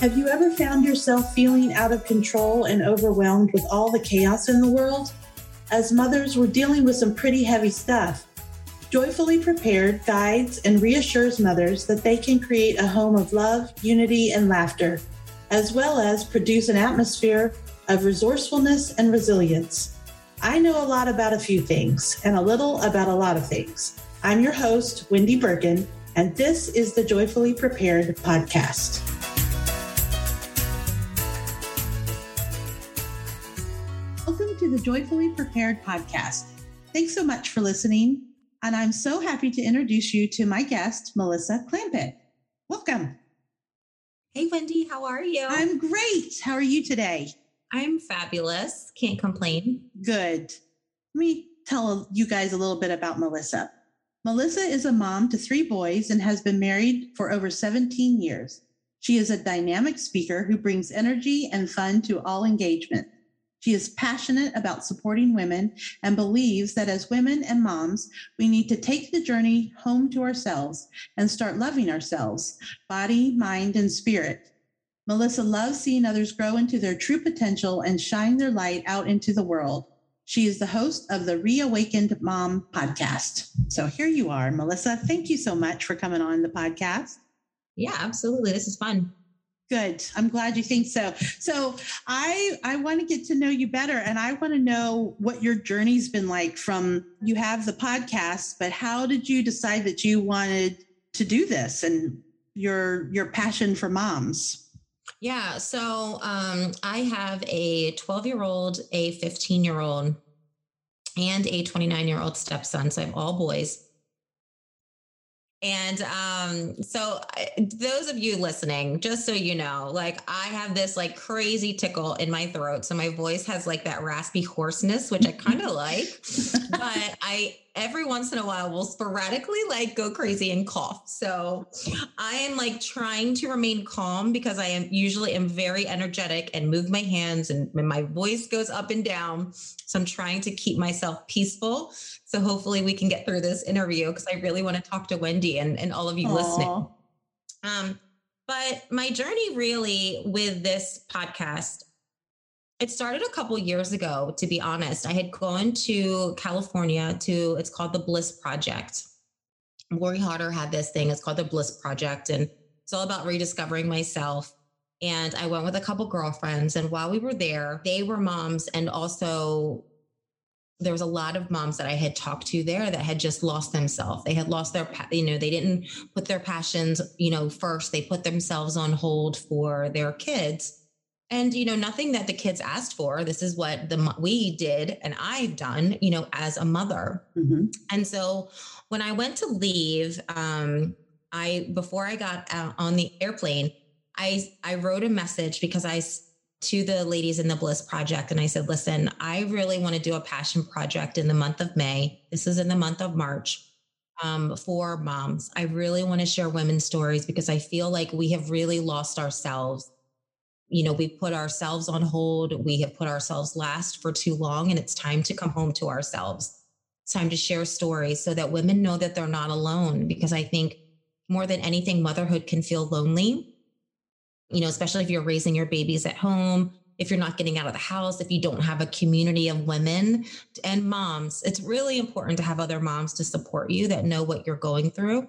Have you ever found yourself feeling out of control and overwhelmed with all the chaos in the world? As mothers, we're dealing with some pretty heavy stuff. Joyfully Prepared guides and reassures mothers that they can create a home of love, unity, and laughter, as well as produce an atmosphere of resourcefulness and resilience. I know a lot about a few things and a little about a lot of things. I'm your host, Wendy Birkin, and this is the Joyfully Prepared podcast. To the Joyfully Prepared podcast. Thanks so much for listening. And I'm so happy to introduce you to my guest, Melissa Clampett. Welcome. Hey, Wendy, how are you? I'm great. How are you today? I'm fabulous. Can't complain. Good. Let me tell you guys a little bit about Melissa. Melissa is a mom to three boys and has been married for over 17 years. She is a dynamic speaker who brings energy and fun to all engagement. She is passionate about supporting women and believes that as women and moms, we need to take the journey home to ourselves and start loving ourselves, body, mind, and spirit. Melissa loves seeing others grow into their true potential and shine their light out into the world. She is the host of the Reawakened Mom podcast. So here you are, Melissa. Thank you so much for coming on the podcast. Yeah, absolutely. This is fun. Good. I'm glad you think so. So I I want to get to know you better and I want to know what your journey's been like from you have the podcast, but how did you decide that you wanted to do this and your your passion for moms? Yeah, so um I have a 12-year-old, a 15-year-old, and a 29-year-old stepson. So I have all boys. And um, so, those of you listening, just so you know, like I have this like crazy tickle in my throat. So, my voice has like that raspy hoarseness, which I kind of like. But I every once in a while will sporadically like go crazy and cough. So I am like trying to remain calm because I am usually am very energetic and move my hands and my voice goes up and down. So I'm trying to keep myself peaceful. So hopefully we can get through this interview because I really want to talk to Wendy and, and all of you Aww. listening. Um, but my journey really with this podcast it started a couple years ago, to be honest. I had gone to California to, it's called the Bliss Project. Lori Harder had this thing, it's called the Bliss Project. And it's all about rediscovering myself. And I went with a couple girlfriends. And while we were there, they were moms. And also, there was a lot of moms that I had talked to there that had just lost themselves. They had lost their, you know, they didn't put their passions, you know, first. They put themselves on hold for their kids and you know nothing that the kids asked for. This is what the we did and i've done you know as a mother. Mm-hmm. and so when i went to leave um i before i got on the airplane i i wrote a message because i to the ladies in the bliss project and i said listen i really want to do a passion project in the month of may. This is in the month of march um, for moms. I really want to share women's stories because i feel like we have really lost ourselves you know, we put ourselves on hold. We have put ourselves last for too long, and it's time to come home to ourselves. It's time to share stories so that women know that they're not alone. Because I think more than anything, motherhood can feel lonely, you know, especially if you're raising your babies at home, if you're not getting out of the house, if you don't have a community of women and moms. It's really important to have other moms to support you that know what you're going through.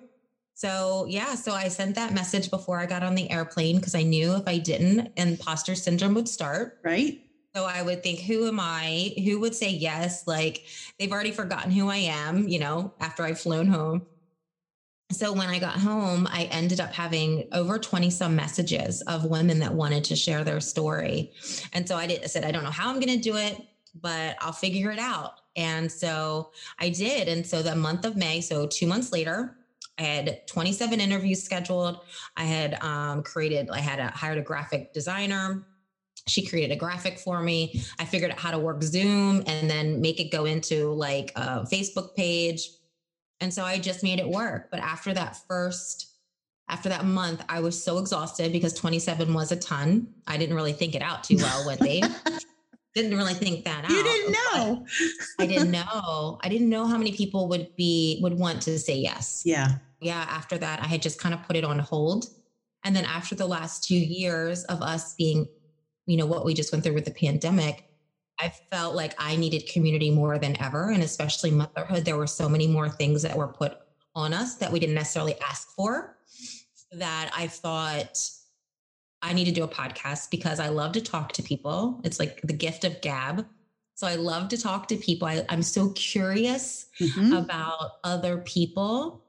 So, yeah, so I sent that message before I got on the airplane because I knew if I didn't, imposter syndrome would start. Right. So I would think, who am I? Who would say yes? Like they've already forgotten who I am, you know, after I've flown home. So when I got home, I ended up having over 20 some messages of women that wanted to share their story. And so I, did, I said, I don't know how I'm going to do it, but I'll figure it out. And so I did. And so the month of May, so two months later, I had 27 interviews scheduled. I had um, created, I had a, hired a graphic designer. She created a graphic for me. I figured out how to work Zoom and then make it go into like a Facebook page. And so I just made it work. But after that first, after that month, I was so exhausted because 27 was a ton. I didn't really think it out too well, Wendy. didn't really think that out. You didn't know. I didn't know. I didn't know how many people would be would want to say yes. Yeah yeah, after that, I had just kind of put it on hold. And then after the last two years of us being, you know, what we just went through with the pandemic, I felt like I needed community more than ever. And especially motherhood, there were so many more things that were put on us that we didn't necessarily ask for that I thought I need to do a podcast because I love to talk to people. It's like the gift of gab. So I love to talk to people. I, am so curious mm-hmm. about other people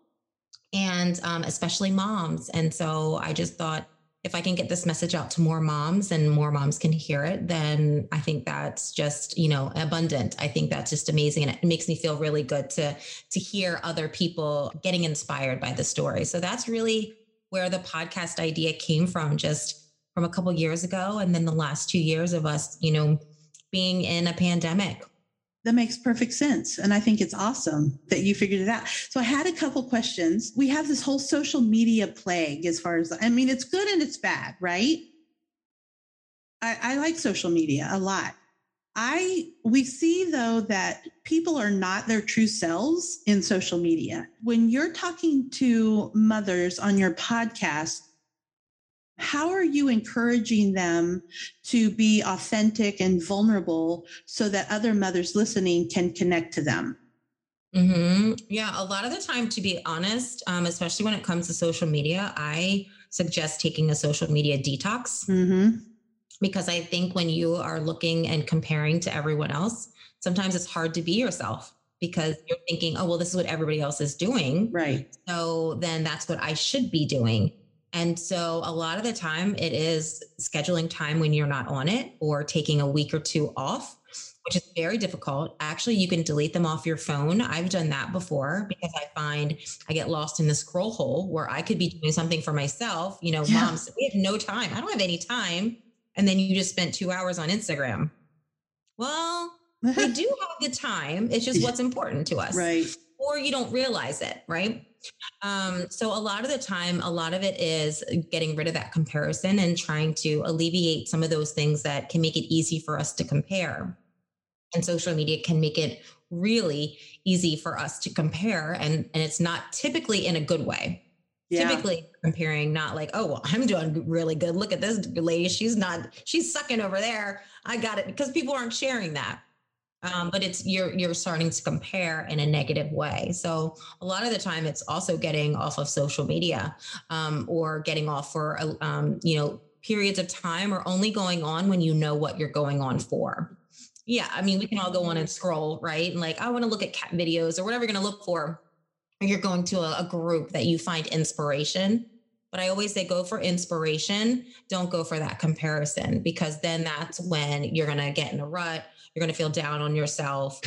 and um, especially moms. And so I just thought if I can get this message out to more moms and more moms can hear it, then I think that's just, you know, abundant. I think that's just amazing. And it makes me feel really good to, to hear other people getting inspired by the story. So that's really where the podcast idea came from, just from a couple years ago. And then the last two years of us, you know, being in a pandemic that makes perfect sense. And I think it's awesome that you figured it out. So I had a couple questions. We have this whole social media plague as far as, I mean, it's good and it's bad, right? I, I like social media a lot. I we see though that people are not their true selves in social media. When you're talking to mothers on your podcast, how are you encouraging them to be authentic and vulnerable so that other mothers listening can connect to them? Mm-hmm. Yeah, a lot of the time, to be honest, um, especially when it comes to social media, I suggest taking a social media detox mm-hmm. because I think when you are looking and comparing to everyone else, sometimes it's hard to be yourself because you're thinking, oh, well, this is what everybody else is doing. Right. So then that's what I should be doing. And so a lot of the time it is scheduling time when you're not on it or taking a week or two off, which is very difficult. Actually, you can delete them off your phone. I've done that before because I find I get lost in the scroll hole where I could be doing something for myself. You know, yeah. moms, we have no time. I don't have any time. And then you just spent two hours on Instagram. Well, we do have the time. It's just what's important to us. Right. Or you don't realize it, right? Um, so a lot of the time, a lot of it is getting rid of that comparison and trying to alleviate some of those things that can make it easy for us to compare. And social media can make it really easy for us to compare. And, and it's not typically in a good way. Yeah. Typically comparing, not like, oh, well, I'm doing really good. Look at this lady. She's not, she's sucking over there. I got it because people aren't sharing that um, but it's you're you're starting to compare in a negative way. So a lot of the time it's also getting off of social media um, or getting off for um, you know periods of time or only going on when you know what you're going on for. Yeah i mean we can all go on and scroll right? And like i want to look at cat videos or whatever you're going to look for. Or you're going to a, a group that you find inspiration but I always say go for inspiration. Don't go for that comparison because then that's when you're going to get in a rut you're going to feel down on yourself.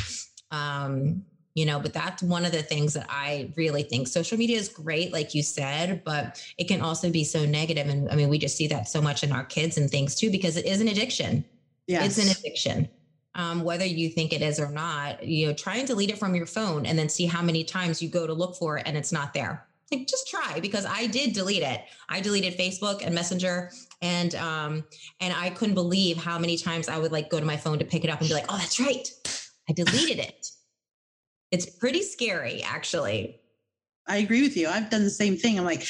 Um, you know, but that's one of the things that I really think social media is great, like you said, but it can also be so negative. And I mean, we just see that so much in our kids and things too, because it is an addiction. Yeah, It's an addiction. Um, whether you think it is or not, you know, try and delete it from your phone and then see how many times you go to look for it and it's not there. Like just try because I did delete it. I deleted Facebook and Messenger and um and I couldn't believe how many times I would like go to my phone to pick it up and be like, "Oh, that's right. I deleted it." It's pretty scary actually. I agree with you. I've done the same thing. I'm like,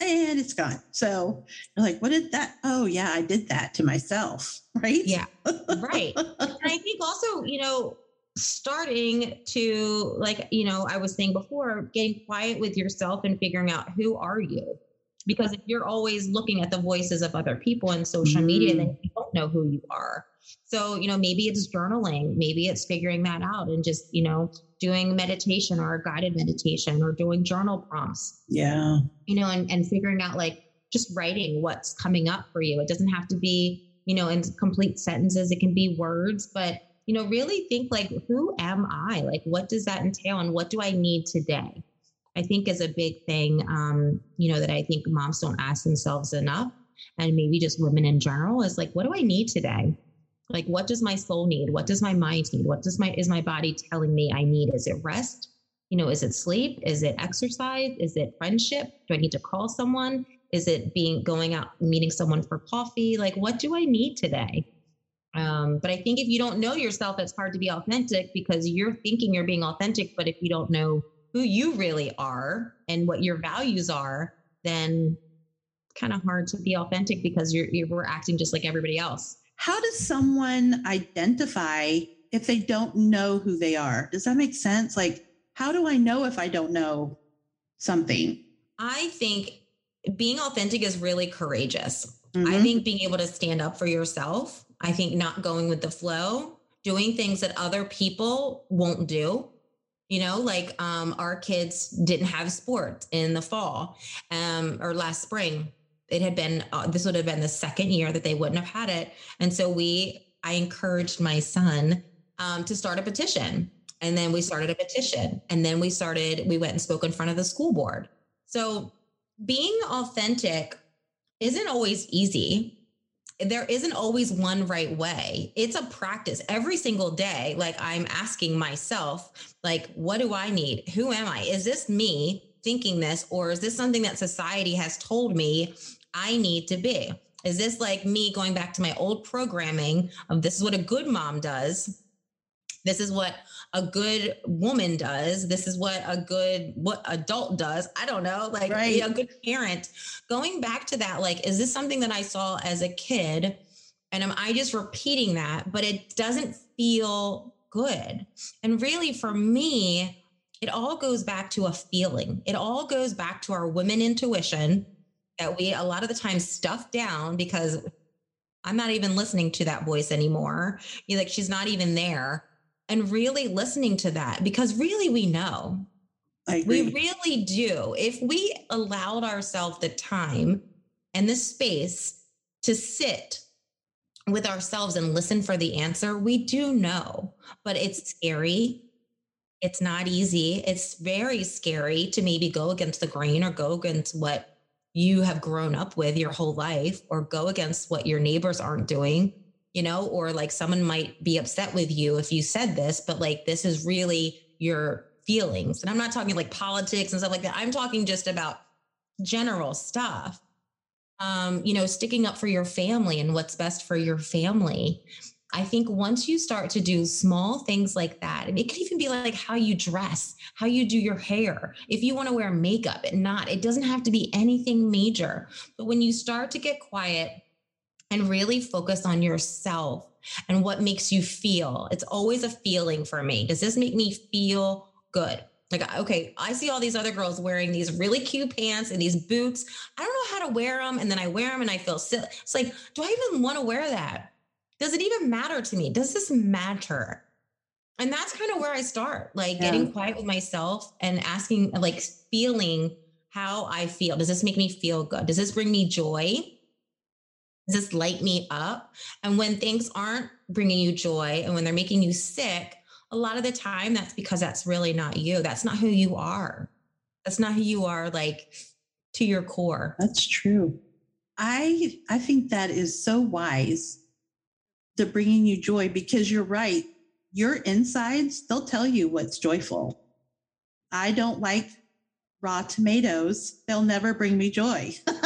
and it's gone. So you're like, what did that? Oh, yeah, I did that to myself. Right. Yeah. Right. and I think also, you know, starting to like you know i was saying before getting quiet with yourself and figuring out who are you. Because if you're always looking at the voices of other people in social mm. media then mm. you don't know who you are. So you know maybe it's journaling maybe it's figuring that out and just you know doing meditation or a guided meditation or doing journal prompts. Yeah. You know and, and figuring out like just writing what's coming up for you. It doesn't have to be you know in complete sentences. It can be words but you know, really think like, who am I? Like, what does that entail and what do I need today? I think is a big thing, um, you know, that I think moms don't ask themselves enough. And maybe just women in general is like, what do I need today? Like, what does my soul need? What does my mind need? What does my, is my body telling me I need? Is it rest? You know, is it sleep? Is it exercise? Is it friendship? Do I need to call someone? Is it being going out meeting someone for coffee? Like, what do I need today? Um, but I think if you don't know yourself, it's hard to be authentic because you're thinking you're being authentic. But if you don't know who you really are and what your values are, then kind of hard to be authentic because you're, you're we're acting just like everybody else. How does someone identify if they don't know who they are? Does that make sense? Like, how do I know if I don't know something? I think being authentic is really courageous. Mhm. I think being able to stand up for yourself, I think not going with the flow, doing things that other people won't do. You know, like um, our kids didn't have sports in the fall um, or last spring. It had been, uh, this would have been the second year that they wouldn't have had it. And so we, I encouraged my son um, to start a petition. And then we started a petition. And then we started, we went and spoke in front of the school board. So being authentic isn't always easy. There isn't always one right way. It's a practice every single day. Like I'm asking myself, like, what do I need? Who am I? Is this me thinking this, or is this something that society has told me I need to be? Is this like me going back to my old programming of this is what a good mom does? This is what a good woman does. This is what a good what adult does. I don't know, like Right. you know, a good parent. Going back to that, like, is this something that I saw as a kid? And am I just repeating that? But it doesn't feel good. And really, for me, it all goes back to a feeling. It all goes back to our women intuition that we a lot of the time stuff down because I'm not even listening to that voice anymore. You're like, she's not even there. And really listening to that because really we know. We really do. If we allowed ourselves the time and the space to sit with ourselves and listen for the answer, we do know, but it's scary. It's not easy. It's very scary to maybe go against the grain or go against what you have grown up with your whole life or go against what your neighbors aren't doing, you know, or like someone might be upset with you if you said this, but like this is really your feelings. And I'm not talking like politics and stuff like that. I'm talking just about general stuff. Um, you know, sticking up for your family and what's best for your family. I think once you start to do small things like that, and it could even be like how you dress, how you do your hair. If you want to wear makeup and not, it doesn't have to be anything major. But when you start to get quiet and really focus on yourself and what makes you feel, it's always a feeling for me. Does this make me feel good? Like, okay, I see all these other girls wearing these really cute pants and these boots. I don't know how to wear them. And then I wear them and I feel silly. It's like, do I even want to wear that? Does it even matter to me? Does this matter? And that's kind of where I start, like Yeah. getting quiet with myself and asking, like feeling how I feel. Does this make me feel good? Does this bring me joy? This light me up? And when things aren't bringing you joy and when they're making you sick, a lot of the time that's because that's really not you. That's not who you are. That's not who you are, like to your core. That's true. I I think that is so wise to bringing you joy because you're right. Your insides, they'll tell you what's joyful. I don't like raw tomatoes. They'll never bring me joy.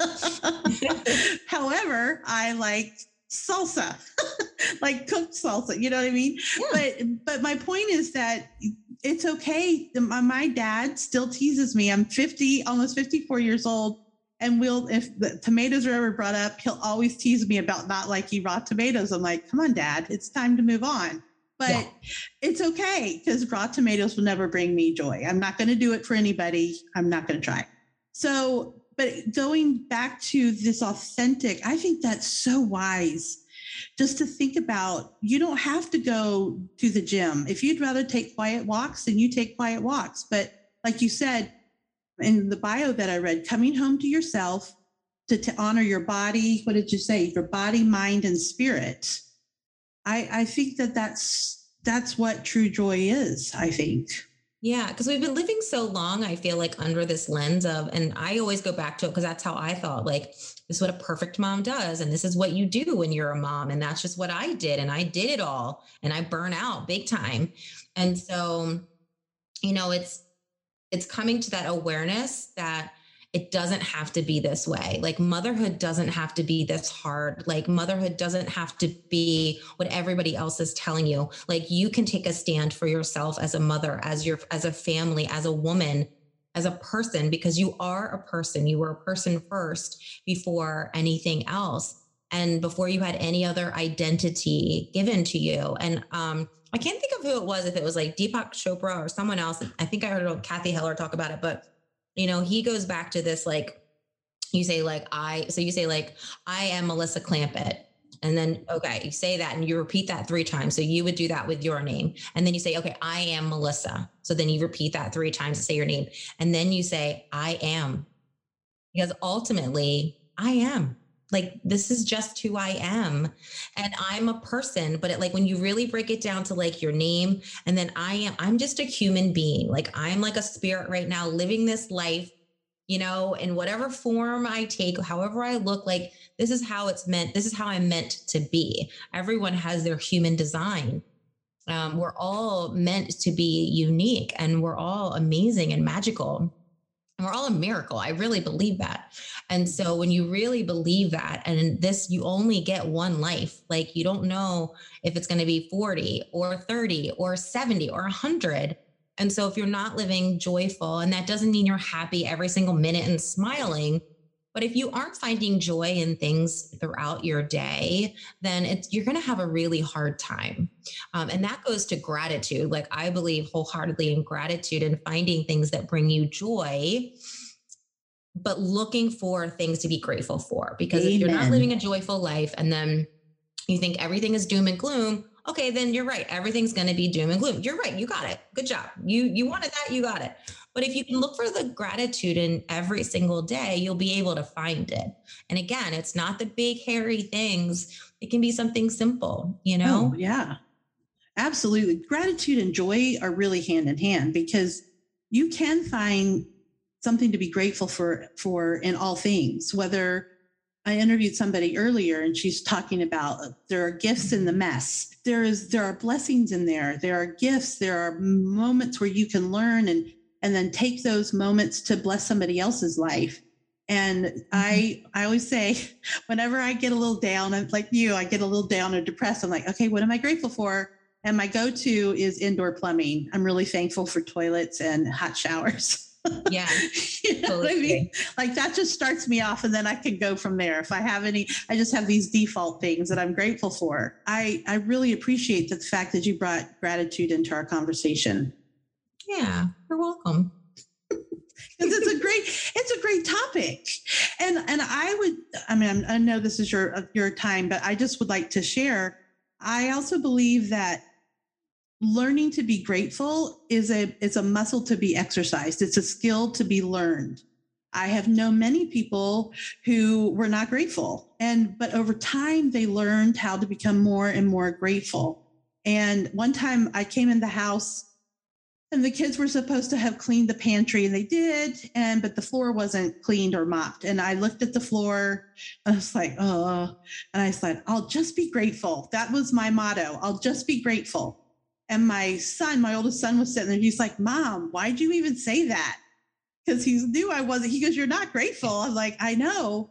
However, I like salsa, like cooked salsa. You know what I mean? But but my point is that it's okay. My, my dad still teases me. I'm 50, almost 54 years old. And we'll, if the tomatoes are ever brought up, he'll always tease me about not liking raw tomatoes. I'm like, come on, dad, it's time to move on. But Yeah. it's okay because raw tomatoes will never bring me joy. I'm not going to do it for anybody. I'm not going to try. So, but going back to this authentic, I think that's so wise just to think about you don't have to go to the gym. If you'd rather take quiet walks, then you take quiet walks. But like you said in the bio that I read, coming home to yourself to, to honor your body. What did you say? Your body, mind, and spirit. I, I think that that's that's what true joy is. I think. Yeah, because we've been living so long, I feel like under this lens of, and I always go back to it because that's how I thought like, this is what a perfect mom does. And this is what you do when you're a mom. And that's just what I did. And I did it all. And I burn out big time. And so, you know, it's, it's coming to that awareness that it doesn't have to be this way. Like motherhood doesn't have to be this hard. Like motherhood doesn't have to be what everybody else is telling you. Like you can take a stand for yourself as a mother, as your as a family, as a woman, as a person because you are a person. You were a person first before anything else and before you had any other identity given to you. And um, I can't think of who it was, if it was like Deepak Chopra or someone else. I think I heard Cathy Heller talk about it, but you know, he goes back to this like, you say like I, so you say like, I am Melissa Clampett. And then, okay, you say that and you repeat that three times. So you would do that with your name. And then you say, okay, I am Melissa. So then you repeat that three times to say your name. And then you say, I am. Because ultimately, I am like this is just who i am. And i'm a person but it, like when you really break it down to like your name and then i am i'm just a human being. Like i'm like a spirit right now living this life you know in whatever form i take however i look like this is how it's meant this is how i'm meant to be. Everyone has their human design. Um, we're all meant to be unique and we're all amazing and magical and we're all a miracle. I really believe that. And so when you really believe that, and this, you only get one life, like you don't know if it's going to be 40 or 30 or 70 or 100. And so if you're not living joyful, and that doesn't mean you're happy every single minute and smiling, but if you aren't finding joy in things throughout your day, then it's you're going to have a really hard time. Um, and that goes to gratitude. Like I believe wholeheartedly in gratitude and finding things that bring you joy but looking for things to be grateful for. Because Amen. if you're not living a joyful life and then you think everything is doom and gloom, okay, then you're right. Everything's going to be doom and gloom. You're right. You got it. Good job. You you wanted that. You got it. But if you can look for the gratitude in every single day, you'll be able to find it. And again, it's not the big hairy things. It can be something simple, you know? Oh, yeah. Absolutely. Gratitude and joy are really hand in hand because you can find something to be grateful for for in all things, whether I interviewed somebody earlier and she's talking about uh, there are gifts in the mess. There is there are blessings in there. There are gifts. There are moments where you can learn and and then take those moments to bless somebody else's life. And mm-hmm. I I always say, whenever I get a little down, I'm like you, I get a little down or depressed. I'm like, okay, what am I grateful for? And my go-to is indoor plumbing. I'm really thankful for toilets and hot showers. Yeah. you know totally. I mean? Like that just starts me off and then I can go from there. If I have any, I just have these default things that I'm grateful for. I, I really appreciate the fact that you brought gratitude into our conversation. Yeah, you're welcome. it's a great it's a great topic. And and i would i mean i know this is your your time but i just would like to share. I also believe that learning to be grateful is a it's a muscle to be exercised. It's a skill to be learned. I have known many people who were not grateful and but over time they learned how to become more and more grateful. And one time i came in the house and the kids were supposed to have cleaned the pantry and they did and but the floor wasn't cleaned or mopped. And i looked at the floor i was like oh and i said i'll just be grateful. That was my motto i'll just be grateful. And my son my oldest son was sitting there he's like mom why'd you even say that? Because he knew i wasn't he goes you're not grateful. I'm like i know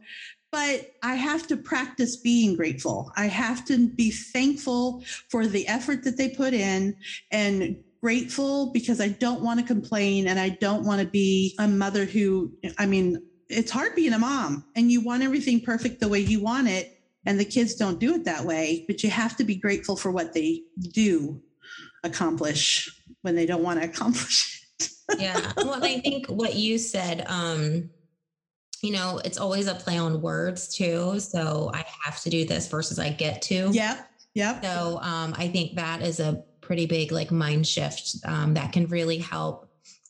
but I have to practice being grateful. I have to be thankful for the effort that they put in and grateful because I don't want to complain and I don't want to be a mother who, I mean, it's hard being a mom and you want everything perfect the way you want it. And the kids don't do it that way, but you have to be grateful for what they do accomplish when they don't want to accomplish it. yeah. Well, I think what you said, um, you know, it's always a play on words too. So I have to do this versus I get to. Yeah. Yeah. So um, I think that is a pretty big like mind shift um, that can really help.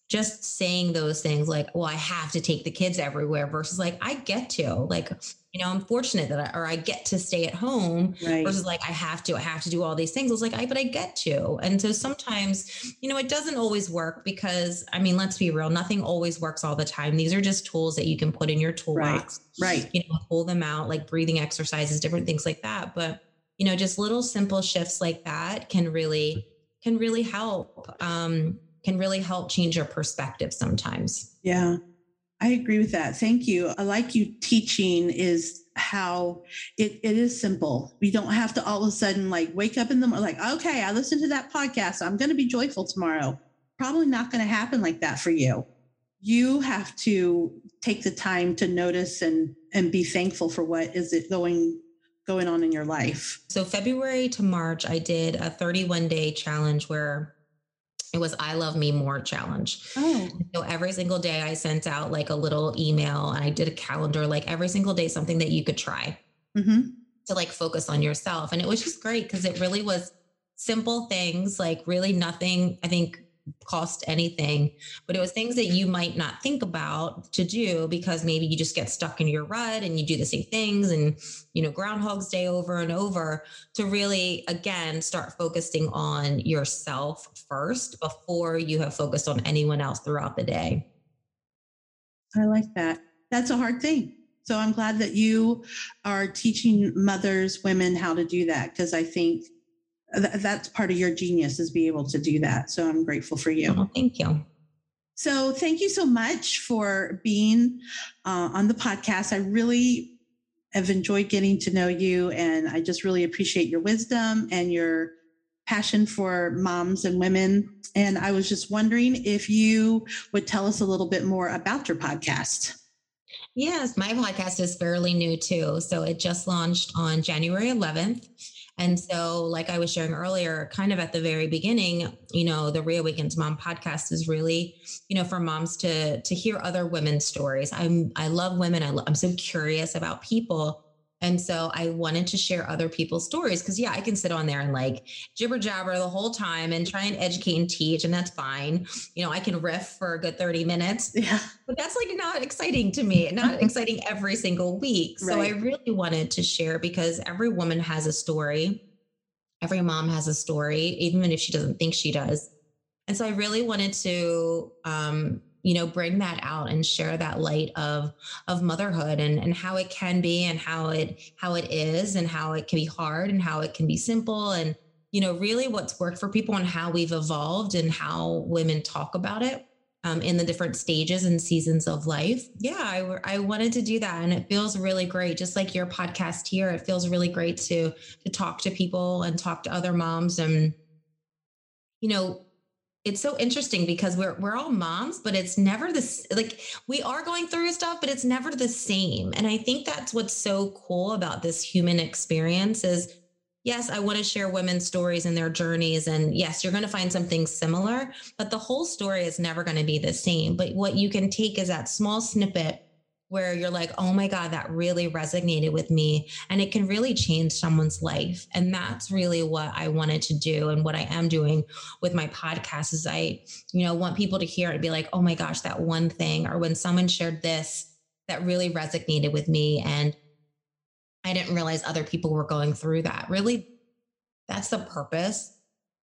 Just saying those things like well i have to take the kids everywhere versus like i get to like you know i'm fortunate that i or i get to stay at home right. versus like i have to i have to do all these things. I was like i but i get to. And so sometimes you know it doesn't always work because i mean let's be real nothing always works all the time. These are just tools that you can put in your toolbox right, right. you know pull them out like breathing exercises different things like that. But you know just little simple shifts like that can really can really help um can really help change your perspective sometimes. Yeah i agree with that. Thank you. I like you teaching is how it, it is simple. We don't have to all of a sudden like wake up in the morning like okay i listened to that podcast. I'm going to be joyful tomorrow. Probably not going to happen like that for you. You have to take the time to notice and and be thankful for what is it going going on in your life. So February to March, I did a 31 day challenge where it was I love me more challenge. Oh. So every single day I sent out like a little email and I did a calendar, like every single day, something that you could try Mm-hmm. to like focus on yourself. And it was just great because it really was simple things, like really nothing, I think cost anything, but it was things that you might not think about to do because maybe you just get stuck in your rut and you do the same things and, you know, Groundhog's Day over and over to really, again, start focusing on yourself first before you have focused on anyone else throughout the day. I like that. That's a hard thing. So I'm glad that you are teaching mothers, women how to do that because I think th- that's part of your genius is be able to do that. So I'm grateful for you. Oh, thank you. So thank you so much for being uh, on the podcast. I really have enjoyed getting to know you, and I just really appreciate your wisdom and your passion for moms and women. And I was just wondering if you would tell us a little bit more about your podcast. Yes, my podcast is fairly new too. So it just launched on January 11th. And so, like I was sharing earlier, kind of at the very beginning, you know, the Reawakens Mom podcast is really, you know, for moms to to hear other women's stories. I'm I love women. I lo- I'm so curious about people. And so I wanted to share other people's stories because, yeah, I can sit on there and like jibber jabber the whole time and try and educate and teach, and that's fine. You know, I can riff for a good 30 minutes, Yeah. but that's like not exciting to me, not exciting every single week. So Right. I really wanted to share because every woman has a story. Every mom has a story, even if she doesn't think she does. And so I really wanted to, um, you know, bring that out and share that light of of motherhood and and how it can be and how it how it is and how it can be hard and how it can be simple and you know really what's worked for people and how we've evolved and how women talk about it um, in the different stages and seasons of life. Yeah, I wanted to do that, and it feels really great. Just like your podcast here, it feels really great to to talk to people and talk to other moms, and you know, it's so interesting because we're we're all moms, but it's never this like we are going through stuff, but it's never the same. And I think that's what's so cool about this human experience is yes, I want to share women's stories and their journeys. And yes, you're going to find something similar, but the whole story is never going to be the same. But what you can take is that small snippet where you're like, oh my God, that really resonated with me. And it can really change someone's life. And that's really what I wanted to do. And what I am doing with my podcast is I, you know, want people to hear it and be like, oh my gosh, that one thing, or when someone shared this that really resonated with me. And I didn't realize other people were going through that. Really, that's the purpose,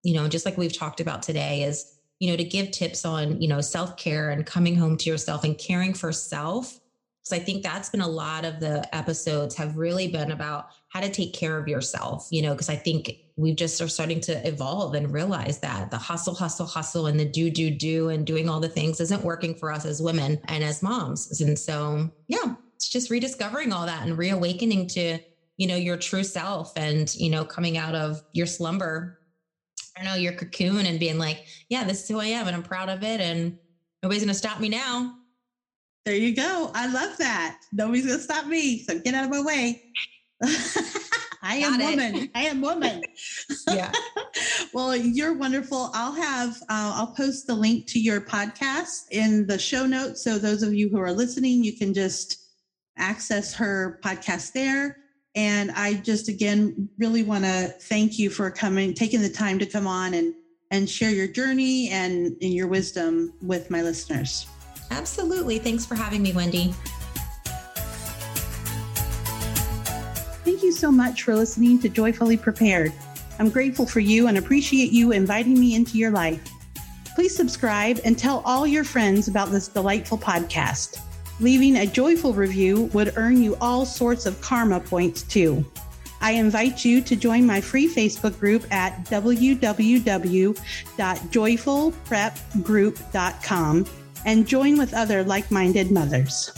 you know, just like we've talked about today is, you know, to give tips on, you know, self care and coming home to yourself and caring for self. So I think that's been a lot of the episodes have really been about how to take care of yourself, you know, because I think we just are starting to evolve and realize that the hustle, hustle, hustle and the do, do, do and doing all the things isn't working for us as women and as moms. And so, yeah, it's just rediscovering all that and reawakening to, you know, your true self and, you know, coming out of your slumber, I don't know, your cocoon and being like, yeah, this is who I am and I'm proud of it. And nobody's going to stop me now. There you go. I love that. Nobody's gonna stop me. So get out of my way. I am Got it. woman. I am woman. Yeah. well, you're wonderful. I'll have uh, I'll post the link to your podcast in the show notes. So those of you who are listening, you can just access her podcast there. And I just again really want to thank you for coming, taking the time to come on and and share your journey and, and your wisdom with my listeners. Absolutely. Thanks for having me, Wendy. Thank you so much for listening to Joyfully Prepared. I'm grateful for you and appreciate you inviting me into your life. Please subscribe and tell all your friends about this delightful podcast. Leaving a joyful review would earn you all sorts of karma points too. I invite you to join my free Facebook group at www.joyfulprepgroup.com and join with other like minded mothers.